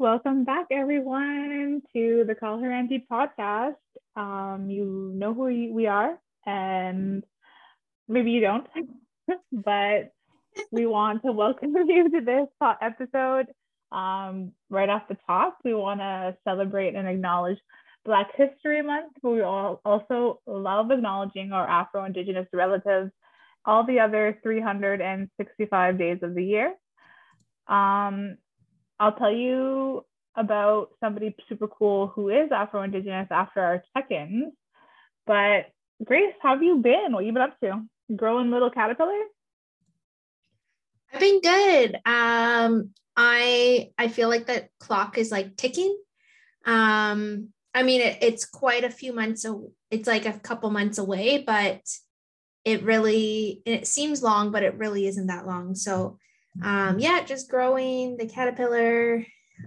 Welcome back, everyone, to the Call Her Auntie podcast. Um, you know who we are, and maybe you don't, but we want to welcome you to this episode. Um, right off the top, we want to celebrate and acknowledge Black History Month, but we all also love acknowledging our Afro Indigenous relatives all the other 365 days of the year. Um, I'll tell you about somebody super cool who is Afro Indigenous after our check ins. But Grace, how have you been? What've you been up to? Growing little caterpillar? I've been good. Um, I I feel like the clock is like ticking. Um, I mean, it, it's quite a few months. So it's like a couple months away, but it really it seems long, but it really isn't that long. So, um, yeah, just growing the caterpillar.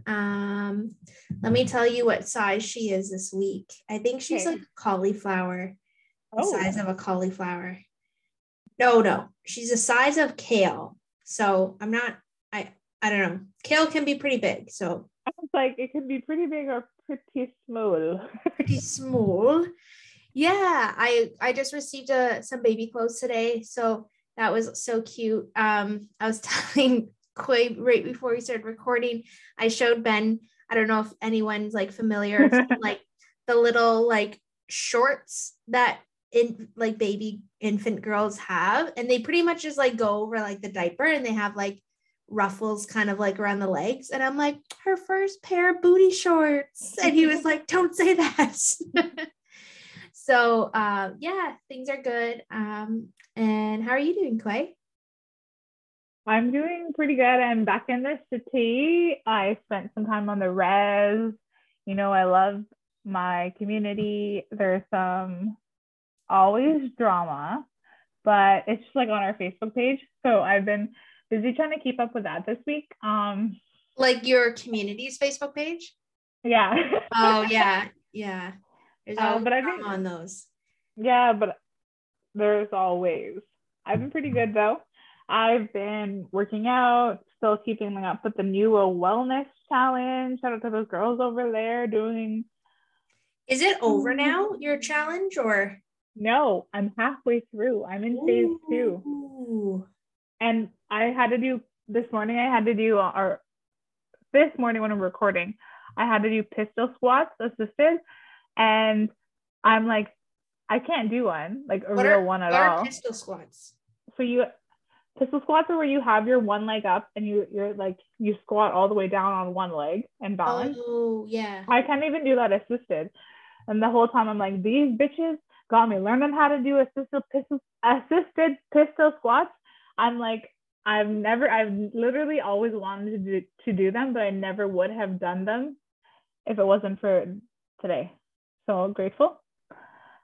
Um, let me tell you what size she is this week. I think she's Okay. like cauliflower, the Oh. size of a cauliflower. No, no, she's the size of kale. So I'm not. I I don't know. Kale can be pretty big, so I was like, it can be pretty big or pretty small. pretty small. Yeah, I I just received a, some baby clothes today, so that was so cute. Um, I was telling Quay right before we started recording. I showed Ben. I don't know if anyone's like familiar, like the little like shorts that in like baby infant girls have, and they pretty much just like go over like the diaper, and they have like ruffles kind of like around the legs and i'm like her first pair of booty shorts and he was like don't say that so uh yeah things are good um and how are you doing quay I'm doing pretty good. I'm back in the city. I spent some time on the res. You know, I love my community. There's some always drama, but it's just like on our Facebook page. So I've been busy trying to keep up with that this week. Um, like your community's facebook page yeah. oh yeah yeah there's Uh, always but I think- on those Yeah, but there's always. I've been pretty good though. I've been working out, still keeping up with the new wellness challenge. Shout out to those girls over there doing. is it over now your challenge or No, I'm halfway through. I'm in phase two, Ooh. and I had to do this morning. I had to do or this morning when I'm recording, I had to do pistol squats assisted, and I'm like, I can't do one like a what real are, one at all. pistol squats so you pistol squats are where you have your one leg up and you you're like you squat all the way down on one leg and balance. oh yeah I can't even do that assisted. And the whole time I'm like, these bitches got me learning how to do assisted pistol assisted pistol squats. I'm like, I've never I've literally always wanted to do to do them, but I never would have done them if it wasn't for today. So grateful.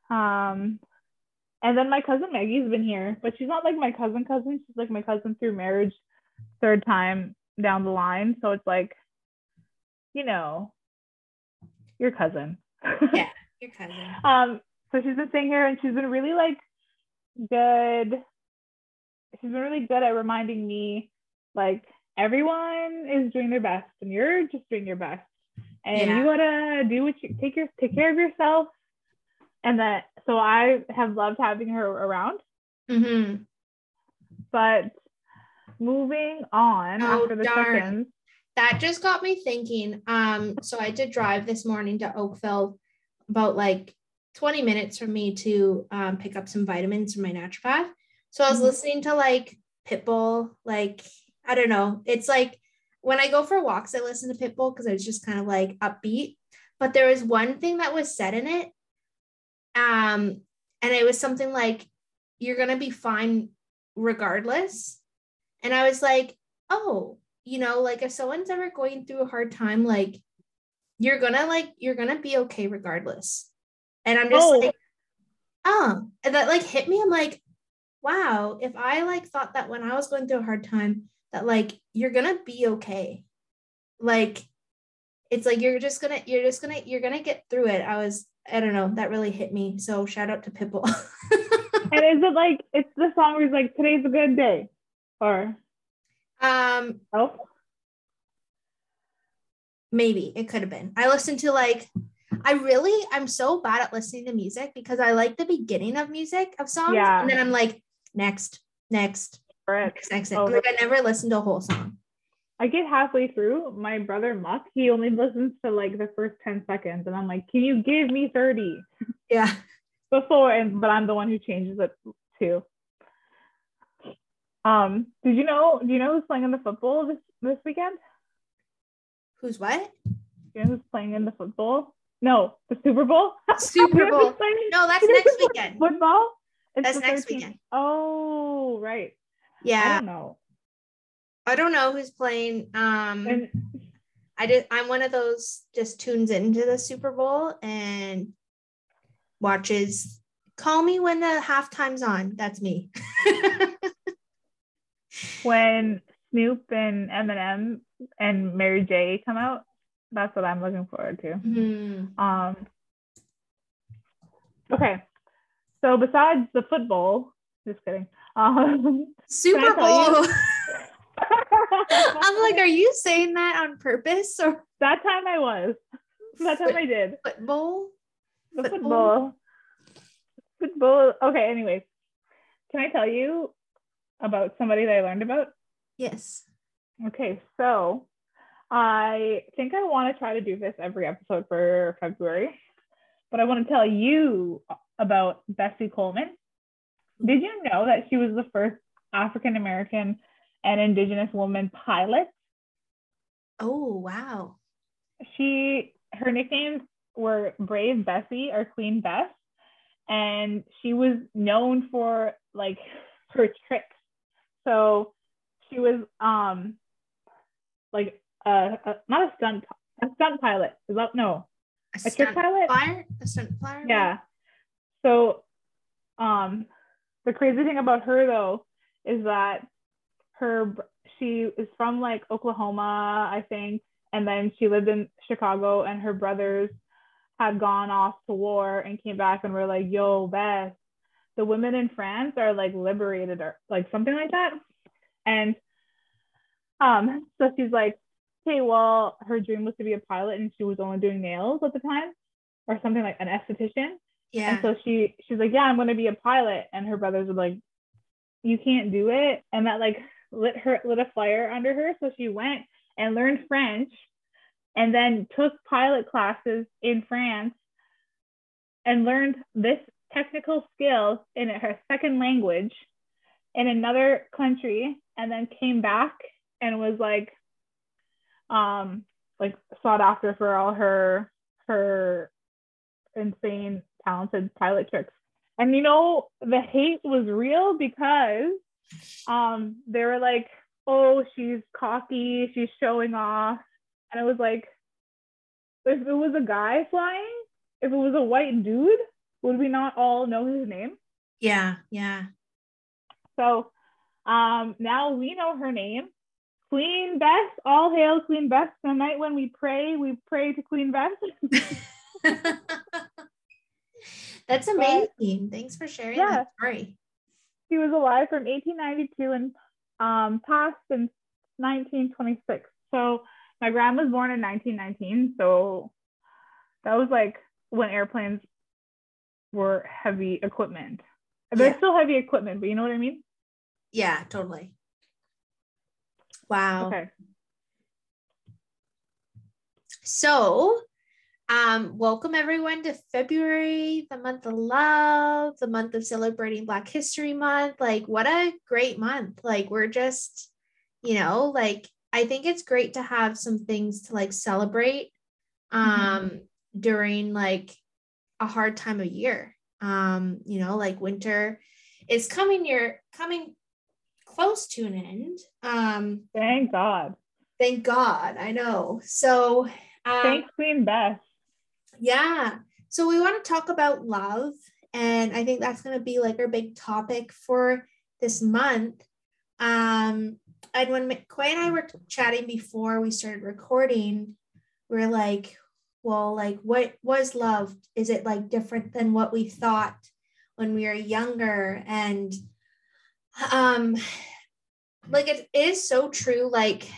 Um and then my cousin Maggie's been here, but she's not like my cousin cousin. She's like my cousin through marriage, third time down the line. So it's like, you know, your cousin. Yeah. your cousin um, so she's been staying here and she's been really like good. She's been really good at reminding me like everyone is doing their best and you're just doing your best. And Yeah. you gotta do what you take your take care of yourself. And that so I have loved having her around. mm-hmm. But moving on Oh, after the darn. that just got me thinking. Um, so I did drive this morning to Oakville, about like 20 minutes for me to um, pick up some vitamins from my naturopath. So I was Mhm. listening to like Pitbull, like I don't know. It's like when I go for walks, I listen to Pitbull because it's just kind of like upbeat. But there was one thing that was said in it, um, and it was something like, "You're gonna be fine regardless." And I was like, "Oh, you know, like if someone's ever going through a hard time, like you're gonna like you're gonna be okay regardless. And I'm just Oh. like, oh, and that like hit me. I'm like, wow, if I like thought that when I was going through a hard time, that like you're gonna be okay. Like it's like you're just gonna you're just gonna you're gonna get through it. I was I don't know, that really hit me. So shout out to Pitbull. And is it like it's the song where it's like today's a good day, or um oh, maybe it could have been. I listened to like I really I'm so bad at listening to music because I like the beginning of music of songs Yeah. and then I'm like next, next, Brett. next, next, next. Oh, Like I never listened to a whole song. I get halfway through. My brother Muck, he only listens to like the first ten seconds, and I'm like, can you give me thirty Yeah. before? And but I'm the one who changes it too. Um, did you know? Do you know who's playing in the football this this weekend? Who's what? You know who's playing in the football? No, the Super Bowl. Super Bowl. No, that's next weekend. Football. It's That's next 13th. weekend. Oh, right. I don't know. I don't know who's playing. Um And I did I'm one of those just tunes into the Super Bowl and watches call me when the halftime's on. That's me. when Snoop and Eminem and Mary J come out, that's what I'm looking forward to. Hmm. Um, okay, so besides the football, just kidding. Um, Super Bowl. I'm like, are you saying that on purpose or that time I was. That time I did football? the Football? football. Football. Okay. Anyways, can I tell you about somebody that I learned about? Yes. Okay, so I think I want to try to do this every episode for February, but I want to tell you about Bessie Coleman. Did you know that she was the first African American and Indigenous woman pilot? Oh wow. She her nicknames were Brave Bessie or Queen Bess, and she was known for like her tricks. So she was um like uh, a not a stunt a stunt pilot. Is that no A a trick stunt pilot? flyer? A stunt flyer? Yeah. So, um, the crazy thing about her though is that her she is from like Oklahoma, I think, and then she lived in Chicago, and her brothers had gone off to war and came back and were like, "Yo, Beth, the women in France are like liberated or like something like that," and um, so she's like, "Okay, well, her dream was to be a pilot, and she was only doing nails at the time." Or something like an esthetician. Yeah. And so she she's like, Yeah, I'm gonna be a pilot. And her brothers were like, You can't do it. And that like lit her lit a fire under her. So she went and learned French and then took pilot classes in France and learned this technical skill in her second language in another country and then came back and was like um like sought after for all her her insane talented pilot tricks. And you know, the hate was real because um they were like, oh, she's cocky, she's showing off. And it was like, if it was a guy flying, if it was a white dude, would we not all know his name? yeah. Yeah. So um now we know her name. Queen Bess, all hail Queen Bess. Tonight when we pray, we pray to Queen Bess. That's amazing. Thanks for sharing Yeah. that story. She was alive from 1892 and um, passed in 1926. So my grandma was born in 1919. So that was like when airplanes were heavy equipment. They're Yeah. still heavy equipment, but you know what I mean? Yeah, totally. Wow. Okay. So, um, welcome everyone to February, the month of love, the month of celebrating Black History Month. Like, what a great month! Like, we're just, you know, like I think it's great to have some things to like celebrate um during like a hard time of year. Um, you know, like winter is coming near coming close to an end. Um, Thank God. Thank God. I know. So, um, Thanks, Queen Beth. Yeah. So, we want to talk about love. And I think that's going to be like our big topic for this month. Um, and when McQuay and I were chatting before we started recording, we are like, well, like, what was love? Is it like different than what we thought when we were younger? And um, like, it is so true. Like,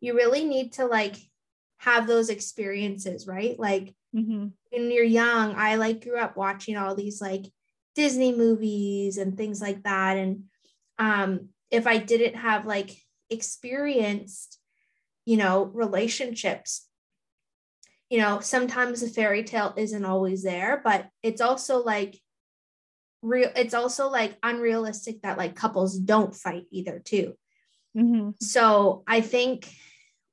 you really need to like have those experiences, right? Like, Mm-hmm. when you're young, I like grew up watching all these like Disney movies and things like that. And um, if I didn't have like experienced, you know, relationships, you know, sometimes the fairy tale isn't always there, but it's also like real, it's also like unrealistic that like couples don't fight either, too. Mm-hmm. So I think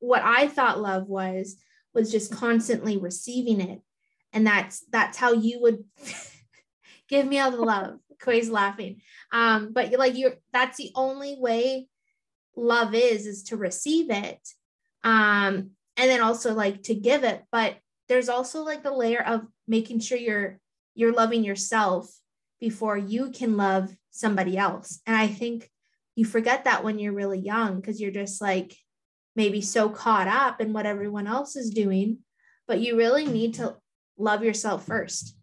what I thought love was was just constantly receiving it. And that's that's how you would give me all the love. Quay's laughing. Um, but like you're that's the only way love is is to receive it. Um, and then also like to give it. But there's also like the layer of making sure you're you're loving yourself before you can love somebody else. And I think you forget that when you're really young because you're just like maybe so caught up in what everyone else is doing, but you really need to love yourself first.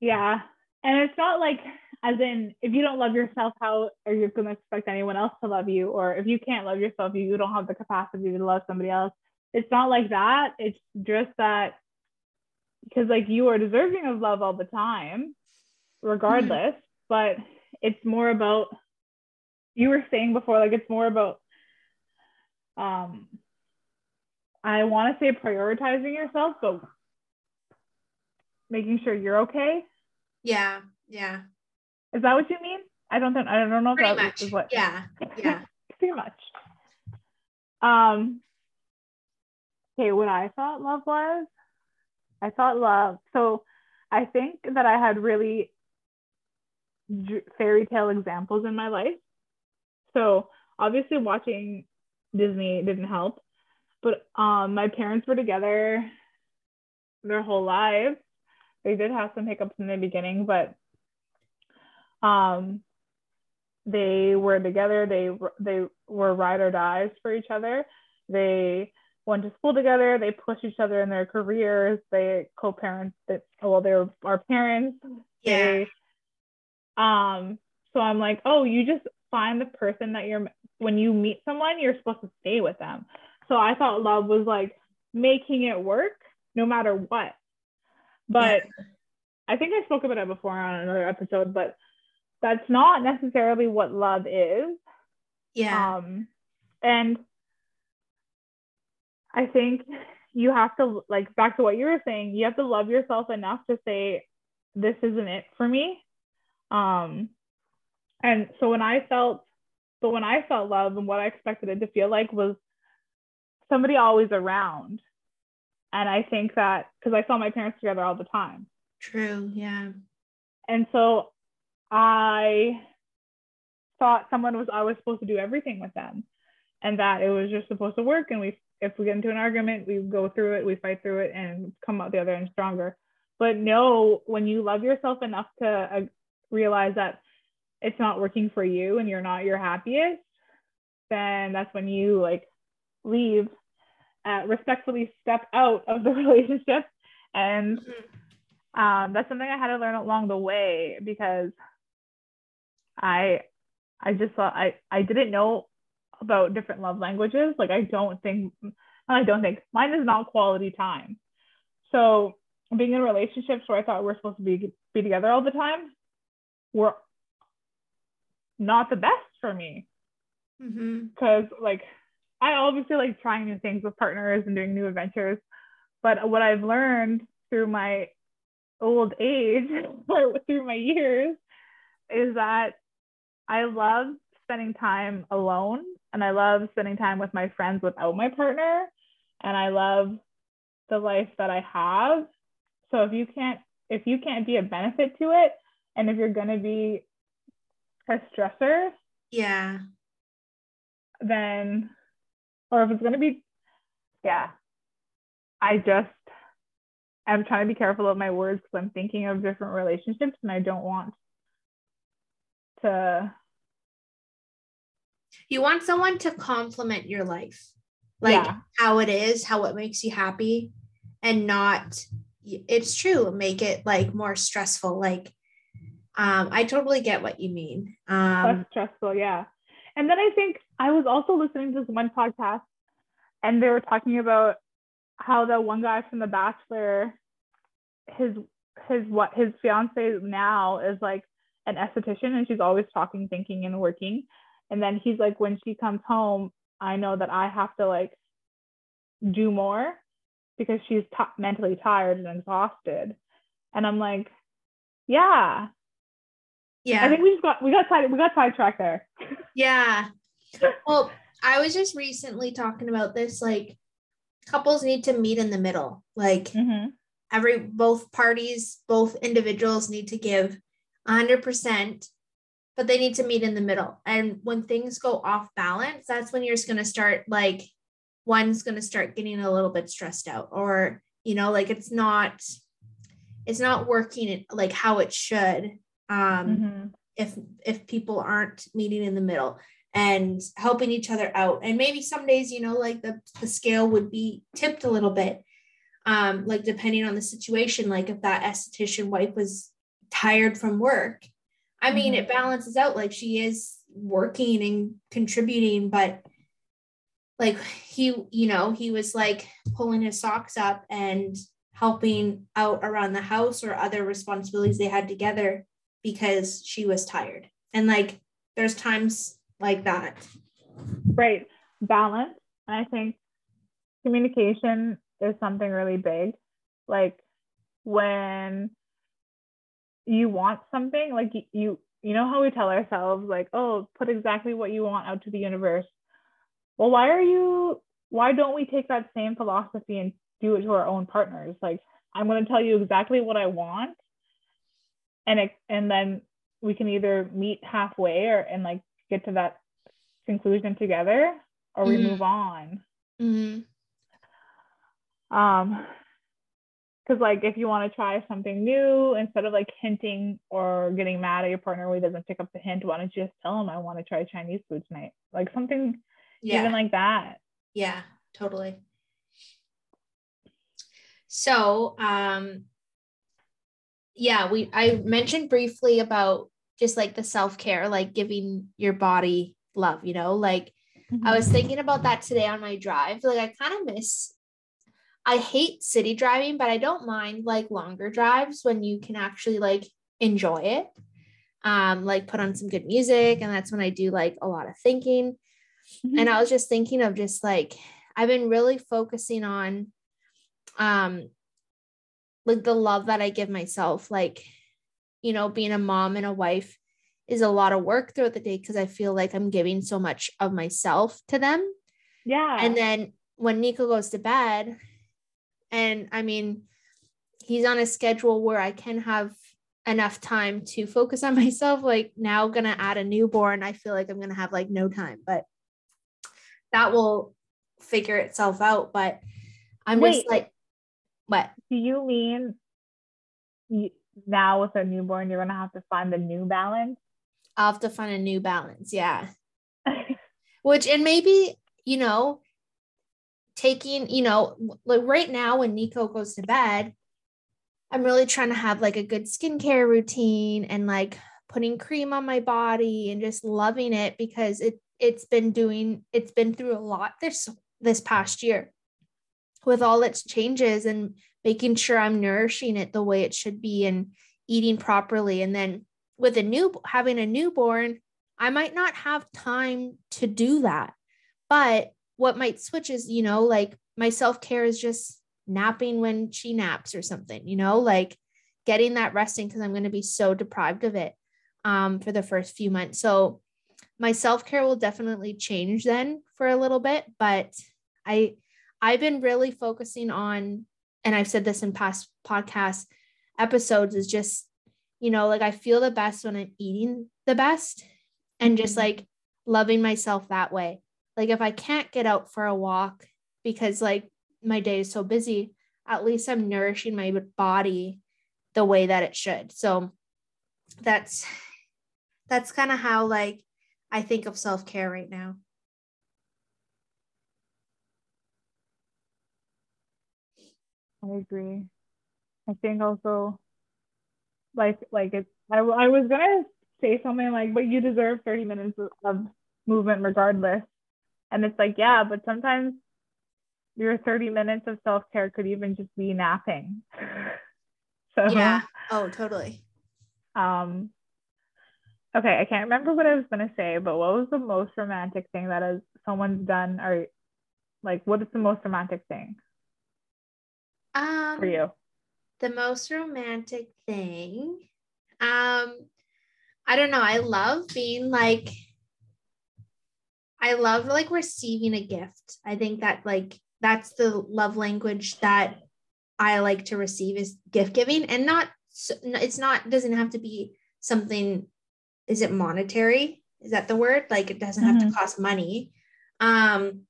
Yeah. And it's not like, as in, if you don't love yourself, how are you going to expect anyone else to love you? Or if you can't love yourself, you don't have the capacity to love somebody else. It's not like that. It's just that because, like, you are deserving of love all the time, regardless. Mm-hmm. But it's more about, you were saying before, like, it's more about, um, I want to say prioritizing yourself, but making sure you're okay. Yeah, yeah. Is that what you mean? I don't think I don't know if Pretty that much. is what Yeah, yeah. pretty much. Um okay, what I thought love was, I thought love. So I think that I had really fairy tale examples in my life. So obviously watching Disney didn't help, but um my parents were together their whole lives. They did have some hiccups in the beginning, but um they were together. They they were ride or dies for each other. They went to school together. They pushed each other in their careers. They co-parents that well they were our parents. Yeah. they um so i'm like oh you just find the person that you're when you meet someone you're supposed to stay with them. So i thought love was like making it work no matter what. But i think i spoke about it before on another episode but that's not necessarily what love is. Yeah. um and i think you have to like back to what you were saying you have to love yourself enough to say this isn't it for me. Um and so when i felt but when i felt love and what i expected it to feel like was somebody always around and i think that because i saw my parents together all the time True. Yeah. and so I thought someone was always supposed to do everything with them and that it was just supposed to work. And we, if we get into an argument, we go through it, we fight through it and come out the other end stronger. But no, when you love yourself enough to uh, realize that it's not working for you and you're not your happiest, then that's when you like leave, uh, respectfully step out of the relationship and Mhm. um, that's something I had to learn along the way because I I just thought I I didn't know about different love languages. Like I don't think I don't think mine is not quality time. So being in relationships where I thought we're supposed to be be together all the time were not the best for me Mm-hmm. because like I obviously like trying new things with partners and doing new adventures, but what I've learned through my old age or through my years is that I love spending time alone and I love spending time with my friends without my partner and I love the life that I have. So if you can't if you can't be a benefit to it and if you're going to be a stressor Yeah. then or if it's going to be, yeah, I just, I'm trying to be careful of my words because I'm thinking of different relationships and I don't want to. You want someone to complement your life, like Yeah. how it is, how it makes you happy, and not, it's true, make it like more stressful. Like, um, I totally get what you mean. Um, That's stressful, yeah. And then I think I was also listening to this one podcast and they were talking about how the one guy from The Bachelor, his his what his fiance now is like an esthetician and she's always talking, thinking, and working. And then he's like, when she comes home, I know that I have to like do more because she's t- mentally tired and exhausted. And I'm like, yeah, yeah. I think we just got we got side we got sidetracked there. Yeah. Well, I was just recently talking about this. Like, couples need to meet in the middle. Like, Mm-hmm. every both parties, both individuals need to give 100%, but they need to meet in the middle. And when things go off balance, that's when you're just going to start like one's going to start getting a little bit stressed out or, you know, like it's not it's not working like how it should. Um Mm-hmm. if if people aren't meeting in the middle and helping each other out and maybe some days you know like the, the scale would be tipped a little bit um like depending on the situation like if that esthetician wife was tired from work i mean Mhm. it balances out like she is working and contributing but like he you know he was like pulling his socks up and helping out around the house or other responsibilities they had together because she was tired. And like there's times like that. Right. Balance. And I think communication is something really big. Like when you want something, like you you know how we tell ourselves like, oh, put exactly what you want out to the universe. Well, why are you why don't we take that same philosophy and do it to our own partners? Like I'm going to tell you exactly what I want and it, and then we can either meet halfway or and like get to that conclusion together or we Mhm. move on Mm-hmm. um because like if you want to try something new instead of like hinting or getting mad at your partner he doesn't pick up the hint why don't you just tell him i want to try chinese food tonight like something Yeah. even like that yeah, totally. So, um yeah, we I mentioned briefly about just like the self-care, like giving your body love, you know, like I was thinking about that today on my drive. Like I kind of miss I hate city driving, but I don't mind like longer drives when you can actually like enjoy it. Um, like put on some good music, and that's when I do like a lot of thinking. Mhm. And I was just thinking of just like I've been really focusing on um like the love that I give myself. Like, you know, being a mom and a wife is a lot of work throughout the day because I feel like I'm giving so much of myself to them. yeah And then when Nico goes to bed, and I mean, he's on a schedule where I can have enough time to focus on myself. Like now, gonna add a newborn, I feel like I'm gonna have like no time, but that will figure itself out. But I'm Wait. just like, what? do you mean you, now with a newborn you're gonna have to find the new balance I'll have to find a new balance. Yeah. which and maybe you know taking you know like right now when nico goes to bed i'm really trying to have like a good skincare routine and like putting cream on my body and just loving it because it it's been doing it's been through a lot this this past year with all its changes and making sure i'm nourishing it the way it should be and eating properly and then with a new having a newborn I might not have time to do that. But what might switch is, you know, like my self care is just napping when she naps or something, you know, like getting that resting because I'm going to be so deprived of it um, for the first few months. So my self care will definitely change then for a little bit. But I, I've been really focusing on, and I've said this in past podcast episodes, is just, you know, like I feel the best when I'm eating the best and just Mhm. like loving myself that way like if I can't get out for a walk because like my day is so busy, at least I'm nourishing my body the way that it should. So that's that's kind of how like I think of self-care right now. I agree. I think also like like it's I, I was gonna say something like but you deserve 30 minutes of movement regardless. And it's like yeah but sometimes your 30 minutes of self-care could even just be napping. So yeah. Oh totally. um okay i can't remember what i was going to say but what was the most romantic thing that has someone's done or like what is the most romantic thing um for you the most romantic thing um i don't know i love being like i love like receiving a gift i think that like that's the love language that i like to receive is gift giving and not it's not doesn't have to be something is it monetary is that the word like it doesn't mm-hmm. have to mm-hmm. cost money um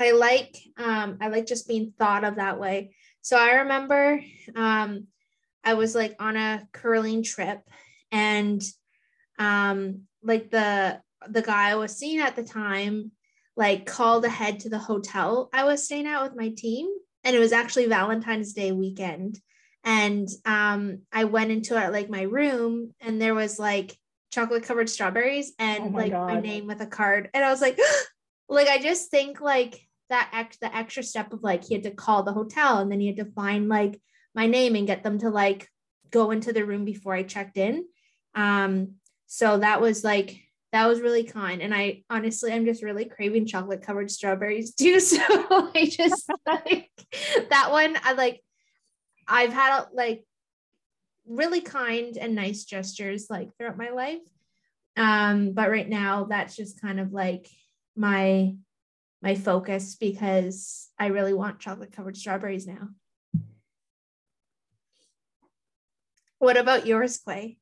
i like um i like just being thought of that way. So i remember um i was like on a curling trip and um like the the guy i was seeing at the time like called ahead to the hotel i was staying at with my team. And it was actually valentine's day weekend. And um i went into it like my room and there was like chocolate covered strawberries and oh my like God. my name with a card. And i was like like i just think like that ex the extra step of like he had to call the hotel and then he had to find like my name and get them to like go into the room before i checked in. Um so that was like that was really kind. And i honestly i'm just really craving chocolate covered strawberries too. So i just like that one i like i've had like really kind and nice gestures like throughout my life. Um but right now that's just kind of like my my focus because i really want chocolate covered strawberries now. What about yours clay?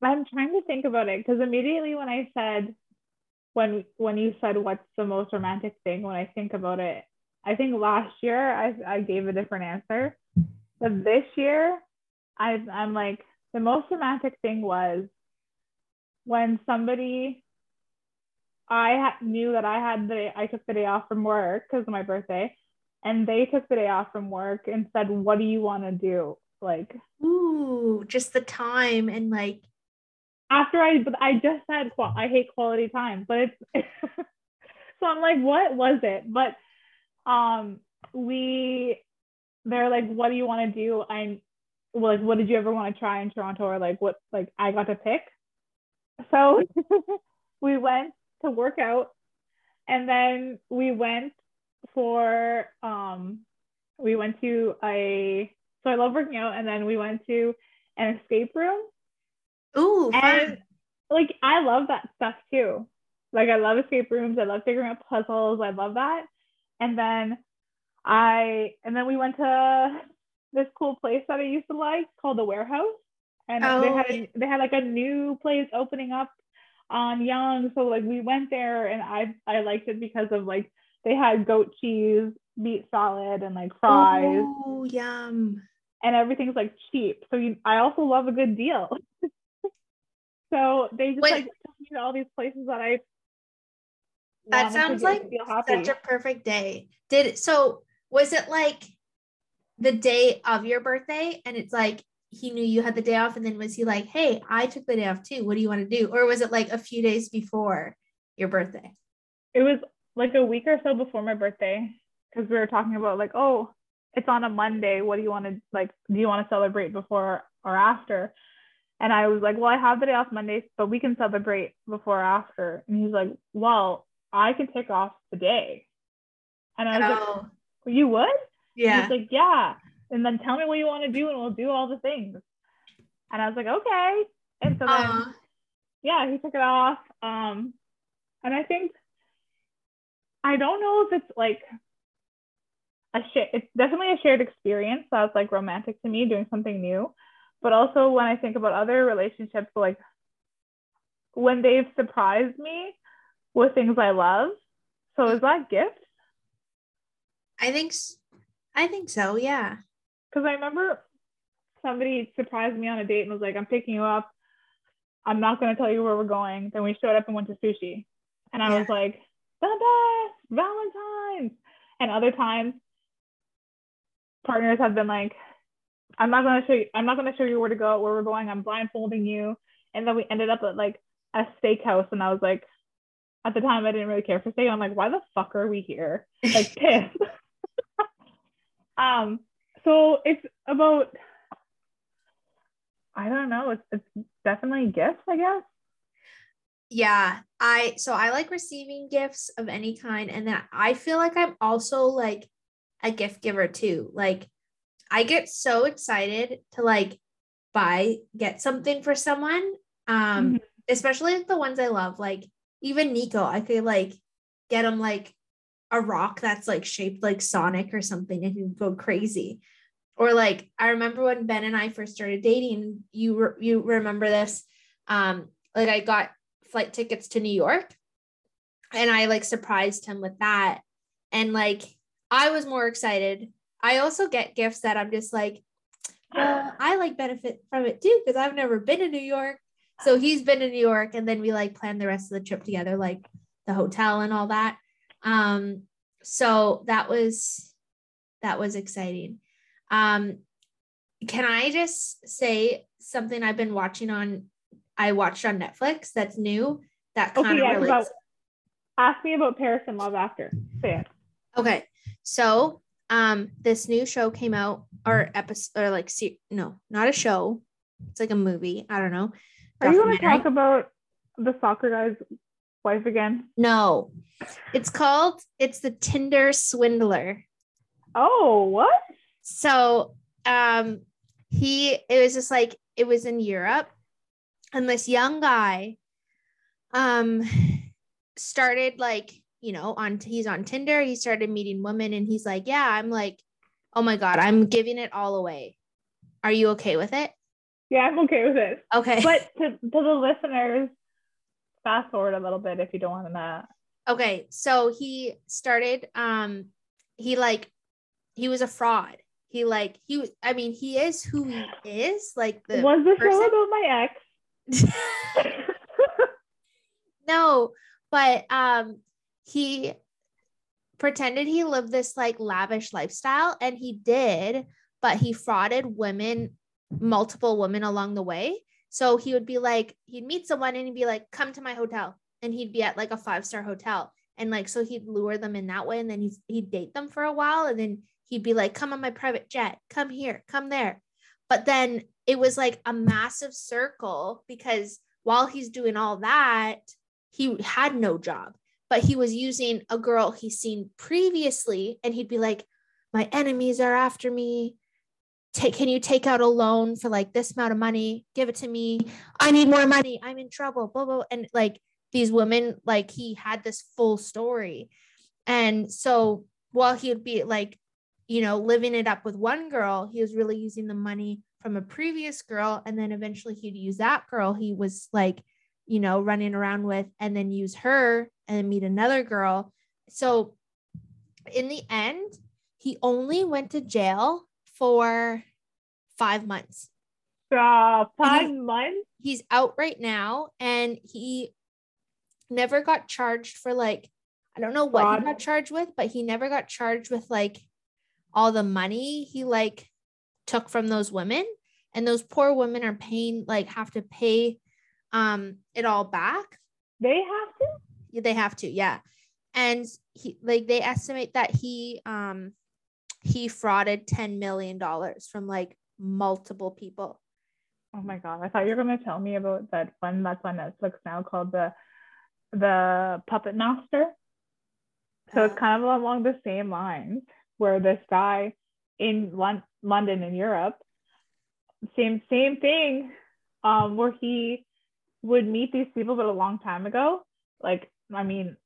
I'm trying to think about it because immediately when I said when when you said what's the most romantic thing? when I think about it, I think last year I, I gave a different answer. But this year I I'm like the most romantic thing was when somebody I ha- knew that I had the I took the day off from work because of my birthday, and they took the day off from work and said, "What do you want to do?" Like, ooh, just the time and like after I but I just said I hate quality time, but it's so I'm like, what was it? But um we they're like, what do you want to do? I'm well, like, what did you ever want to try in Toronto? Or like what like I got to pick. So we went to work out and then we went for um we went to a so I love working out and then we went to an escape room Ooh, and fun. like I love that stuff too. Like I love escape rooms. I love figuring out puzzles. I love that. And then I and then we went to this cool place that I used to like called the Warehouse, and oh. they had a, they had like a new place opening up on Yonge. So like we went there, and I I liked it because of like they had goat cheese, meat salad, and like fries. Oh, yum! And everything's like cheap. So you, I also love a good deal. So they just Wait, like took me to all these places that I. That sounds like such a perfect day. Did so? Was it like the day of your birthday, and it's like he knew you had the day off, and then was he like, "Hey, I took the day off too. What do you want to do?" Or was it like a few days before your birthday? It was like a week or so before my birthday because we were talking about like, oh, it's on a Monday. What do you want to like? Do you want to celebrate before or after? And I was like, well, I have the day off Monday, but we can celebrate before or after. And he's like, well, I can take off the day. And I was oh. like, well, you would? Yeah. he's like, yeah. And then tell me what you want to do and we'll do all the things. And I was like, okay. And so then, uh. yeah, he took it off. Um, and I think, I don't know if it's like a shit, it's definitely a shared experience that's like romantic to me doing something new but also when I think about other relationships, like when they've surprised me with things I love, So is that gift? I think I think so, yeah. Because I remember somebody surprised me on a date and was like, I'm picking you up. I'm not going to tell you where we're going. Then we showed up and went to sushi. And I Yeah. was like, the best, Valentine's. And other times, partners have been like, I'm not going to show you, I'm not going to show you where to go, where we're going. I'm blindfolding you. And then we ended up at like a steakhouse. And I was like, at the time, I didn't really care for steak. I'm like, why the fuck are we here? Like, pissed. um, so it's about I don't know. It's it's definitely gifts, I guess. Yeah, I so I like receiving gifts of any kind and then I feel like I'm also like a gift giver too. Like I get so excited to like buy get something for someone um Mhm. especially the ones I love like even Nico I could like get him like a rock that's like shaped like Sonic or something and he'd go crazy. Or like I remember when Ben and I first started dating, you re- you remember this um like I got flight tickets to New York and I like surprised him with that and like I was more excited. I also get gifts that I'm just like well, I like benefit from it too because I've never been to New York. So he's been to New York and then we like plan the rest of the trip together like the hotel and all that. Um so that was that was exciting. Um can I just say something I've been watching on I watched on Netflix that's new that kind Okay, of yeah, relates. I- ask me about Paris and Love After. Say it. Okay. So, um, this new show came out, or episode, or like, se- no, not a show. It's like a movie. I don't know. Are you going to talk about the soccer guy's wife again? No, it's called. It's the Tinder Swindler. Oh, what? So, um, he it was just like it was in Europe, and this young guy, um, started like you know on he's on Tinder. He started meeting women, and he's like, yeah, I'm like, oh my god, I'm giving it all away. Are you okay with it? Yeah, I'm okay with it. Okay. But to, to the listeners, fast forward a little bit if you don't want to know. okay. So he started, um, he like, he was a fraud. He like, he, was- I mean, he is who he is. Like the Was the show person- about my ex? no, but um, he pretended he lived this like lavish lifestyle and he did, but he frauded women, multiple women along the way. So he would be like, he'd meet someone and he'd be like, come to my hotel. And he'd be at like a five star hotel. And like, so he'd lure them in that way. And then he'd, he'd date them for a while. And then he'd be like, come on my private jet, come here, come there. But then it was like a massive circle because while he's doing all that, he had no job, but he was using a girl he's seen previously. And he'd be like, my enemies are after me. Take, can you take out a loan for like this amount of money? Give it to me. I need more money. I'm in trouble. Blah, blah. And like these women, like he had this full story. And so while he would be like, you know, living it up with one girl, he was really using the money from a previous girl. And then eventually he'd use that girl he was like, you know, running around with, and then use her and meet another girl. So in the end, he only went to jail for five months. Uh, five he- months? He's out right now and he never got charged for like, I don't know what Fraud. he got charged with, but he never got charged with like all the money he like took from those women. And those poor women are paying, like, have to pay um it all back They have to? Yeah, they have to yeah and he like they estimate that he um he frauded 10 million dollars from like multiple people Oh my god! I thought you were gonna tell me about that one that's on Netflix now called the the Puppet Master. So it's Uh, kind of along the same lines where this guy in Lon- London in Europe, same same thing, um, where he would meet these people, but a long time ago, like I mean,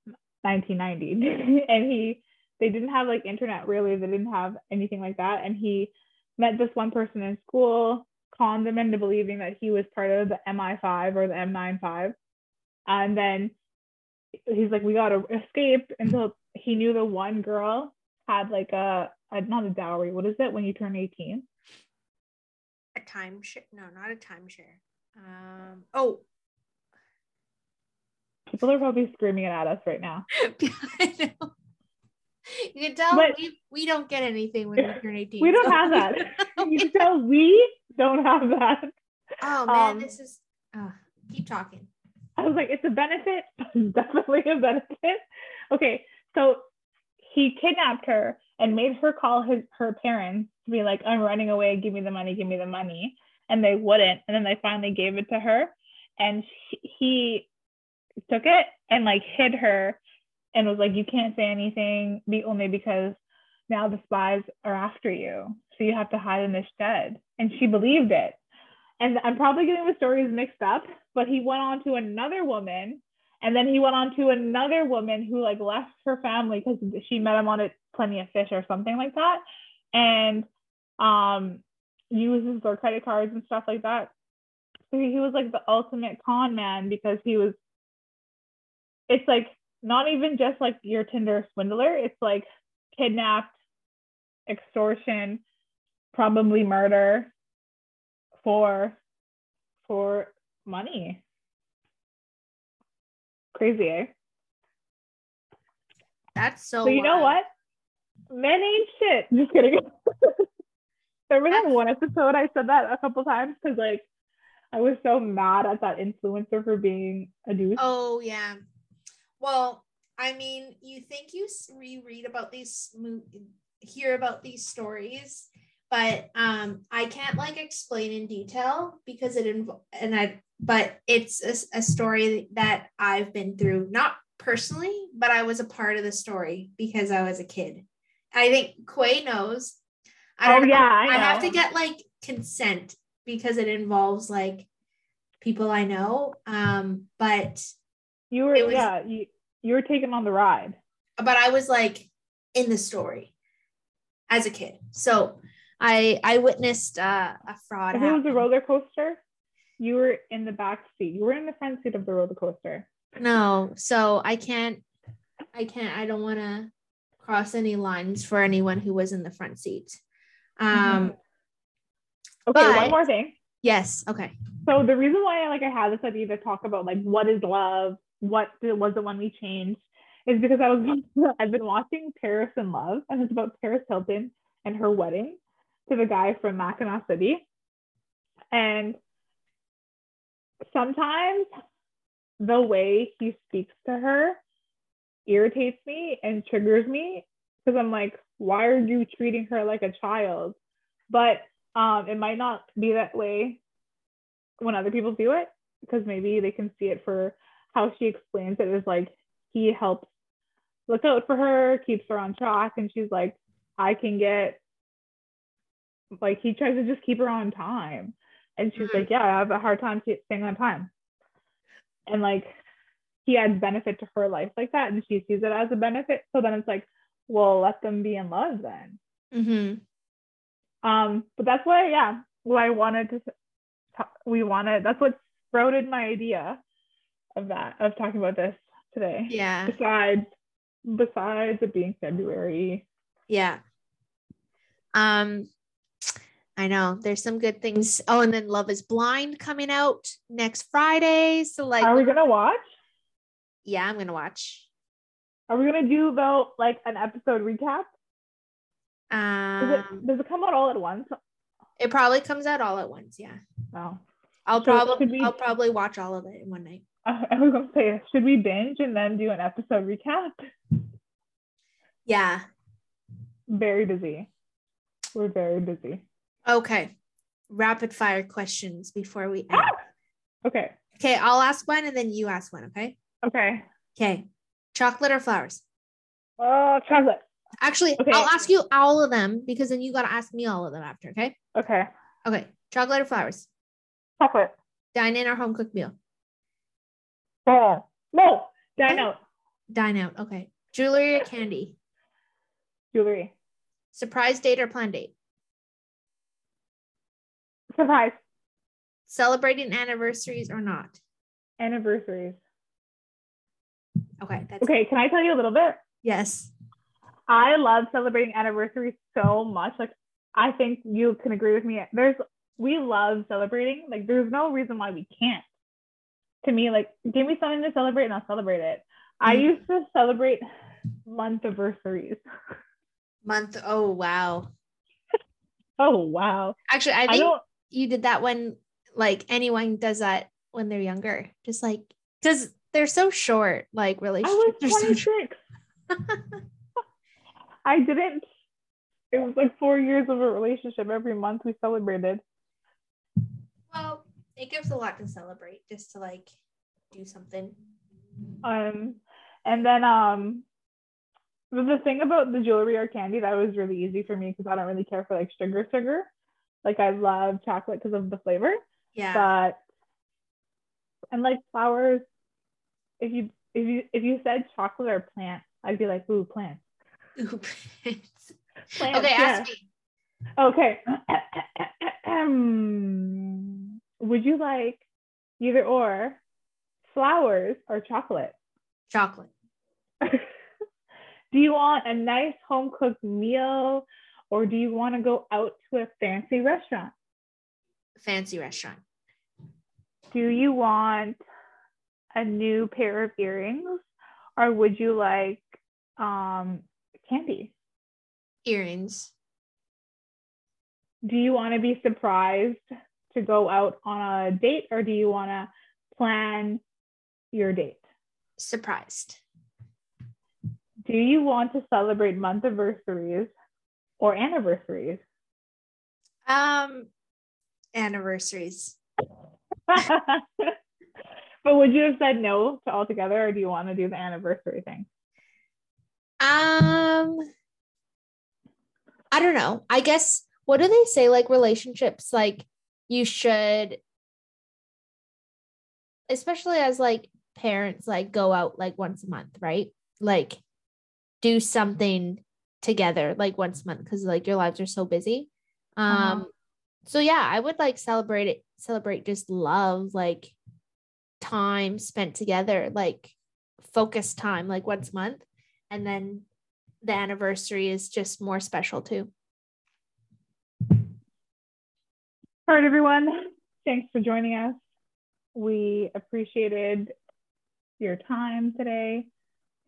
1990, and he they didn't have like internet really, they didn't have anything like that, and he met this one person in school, conned them into believing that he was part of the MI5 or the M95, and then he's like, we gotta escape until he knew the one girl had like a, a not a dowry. What is it when you turn 18? A timeshare? No, not a timeshare. Um. Oh. People are probably screaming it at us right now. You can tell But- we, we don't get anything when we turn 18. We don't so- have that. you can tell we don't have that. oh man, Um, this is uh, keep talking. I was like, it's a benefit. Definitely a benefit. Okay, so he kidnapped her and made her call his her parents to be like, I'm running away. Give me the money. Give me the money. And they wouldn't. And then they finally gave it to her, and she, he took it and like hid her, and was like, you can't say anything, be only because now the spies are after you, so you have to hide in this shed. And she believed it. And I'm probably getting the stories mixed up, but he went on to another woman and then he went on to another woman who like left her family because she met him on a plenty of fish or something like that and um uses their credit cards and stuff like that so he was like the ultimate con man because he was it's like not even just like your tinder swindler it's like kidnapped extortion probably murder for for money crazy eh That's so. so you know what? Men ain't shit. Just kidding. Remember that one episode I said that a couple times because like I was so mad at that influencer for being a douche. Oh yeah. Well, I mean, you think you reread about these, hear about these stories, but um, I can't like explain in detail because it inv- and I, but it's a story that I've been through, not personally, but I was a part of the story because I was a kid. I think Quay knows. I Oh, yeah, I I have to get like consent because it involves like people I know. Um, but you were was- yeah, you you were taken on the ride. but I was like in the story as a kid. So I I witnessed uh, a fraud. If it was a roller coaster, you were in the back seat. You were in the front seat of the roller coaster. No, so I can't. I can't. I don't want to cross any lines for anyone who was in the front seat. Um. Okay, But- one more thing. Yes. Okay. So the reason why I like I had this idea to talk about like what is love, what was the one we changed, is because I was I've been watching Paris in Love, and it's about Paris Hilton and her wedding to the guy from Mackinac City, and sometimes the way he speaks to her irritates me and triggers me because I'm like, why are you treating her like a child? But um, it might not be that way when other people do it because maybe they can see it for how she explains it is like he helps look out for her, keeps her on track, and she's like, I can get like he tries to just keep her on time. And she's Mhm. like, Yeah, I have a hard time staying on time. And like he adds benefit to her life like that, and she sees it as a benefit. So then it's like, well, let them be in love then. Mm-hmm. Um, but that's why, yeah, why I wanted to, ta- we wanted, that's what sprouted my idea of that, of talking about this today. Yeah. Besides, besides it being February. Yeah. Um. I know there's some good things. Oh, and then Love Is Blind coming out next Friday. So like, Are we gonna watch? yeah, I'm gonna watch. Are we gonna do though like an episode recap? Does Um, it, does it come out all at once? it probably comes out all at once. Yeah. No. I'll So probably we- I'll probably watch all of it in one night. I, I was gonna say, should we binge and then do an episode recap? Yeah. Very busy. We're very busy. Okay. Rapid fire questions before we end. Ah! Okay. Okay, I'll ask one and then you ask one, okay? Okay. Okay. Chocolate or flowers? Oh, chocolate. Actually, Okay. I'll ask you all of them because then you got to ask me all of them after, okay? Okay. Okay. Chocolate or flowers? Chocolate. Dine in or home cooked meal? Oh, no. Dine out. Dine out. Okay. Jewelry or candy? Jewelry. Surprise date or plan date? Surprise. Celebrating anniversaries or not? Anniversaries. Okay. That's Okay, can I tell you a little bit? Yes. I love celebrating anniversaries so much. Like I think you can agree with me. There's we love celebrating. Like there's no reason why we can't. To me, like give me something to celebrate and I'll celebrate it. I Mhm. used to celebrate month anniversaries. Month. Oh wow. Oh wow. Actually, I I think don't you did that when like anyone does that when they're younger. Just like because they're so short. Like relationships. I was relationships are so short. 26. I didn't. It was like four years of a relationship. Every month we celebrated. It gives a lot to celebrate just to like do something. Um, and then um, the thing about the jewelry or candy that was really easy for me because I don't really care for like sugar, sugar. Like I love chocolate because of the flavor, Yeah. but and like flowers. If you if you if you said chocolate or plant, I'd be like, ooh, plant. Oops. Plants, okay, yeah. ask me. Okay. Would you like either or flowers or chocolate? Chocolate. do you want a nice home cooked meal or do you want to go out to a fancy restaurant? Fancy restaurant. Do you want a new pair of earrings or would you like um, candy? Earrings. Do you want to be surprised to go out on a date or do you want to plan your date? Surprised. Do you want to celebrate month anniversaries or anniversaries? Um anniversaries. but would you have said no to altogether or do you want to do the anniversary thing? Um I don't know. I guess what do they say like relationships like you should especially as like parents like go out like once a month, right? Like do something together like once a month because like your lives are so busy. Um Uh-huh. so yeah, I would like celebrate it celebrate just love like time spent together like focus time like once a month and then the anniversary is just more special too. All right, everyone. Thanks for joining us. We appreciated your time today.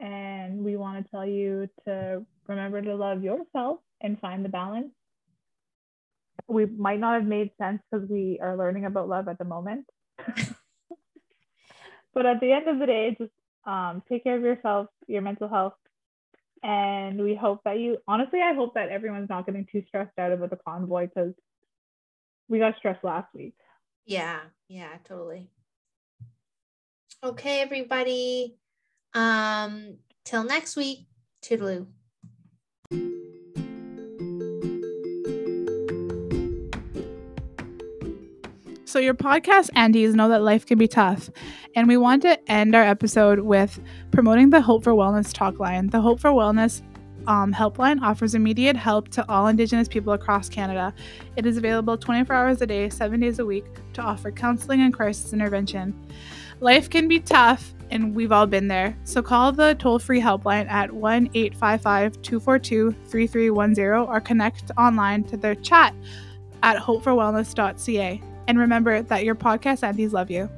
And we want to tell you to remember to love yourself and find the balance. We might not have made sense because we are learning about love at the moment. but at the end of the day, just um, take care of yourself, your mental health. And we hope that you, honestly, I hope that everyone's not getting too stressed out about the convoy because we got stressed last week. Yeah, yeah, totally. Okay, everybody. Um, till next week. Toodaloo. So, your podcast aunties know that life can be tough. And we want to end our episode with promoting the Hope for Wellness talk line. The Hope for Wellness um, helpline offers immediate help to all Indigenous people across Canada. It is available 24 hours a day, seven days a week to offer counseling and crisis intervention. Life can be tough, and we've all been there. So call the toll free helpline at 1 855 242 3310 or connect online to their chat at hopeforwellness.ca. And remember that your podcast aunties love you.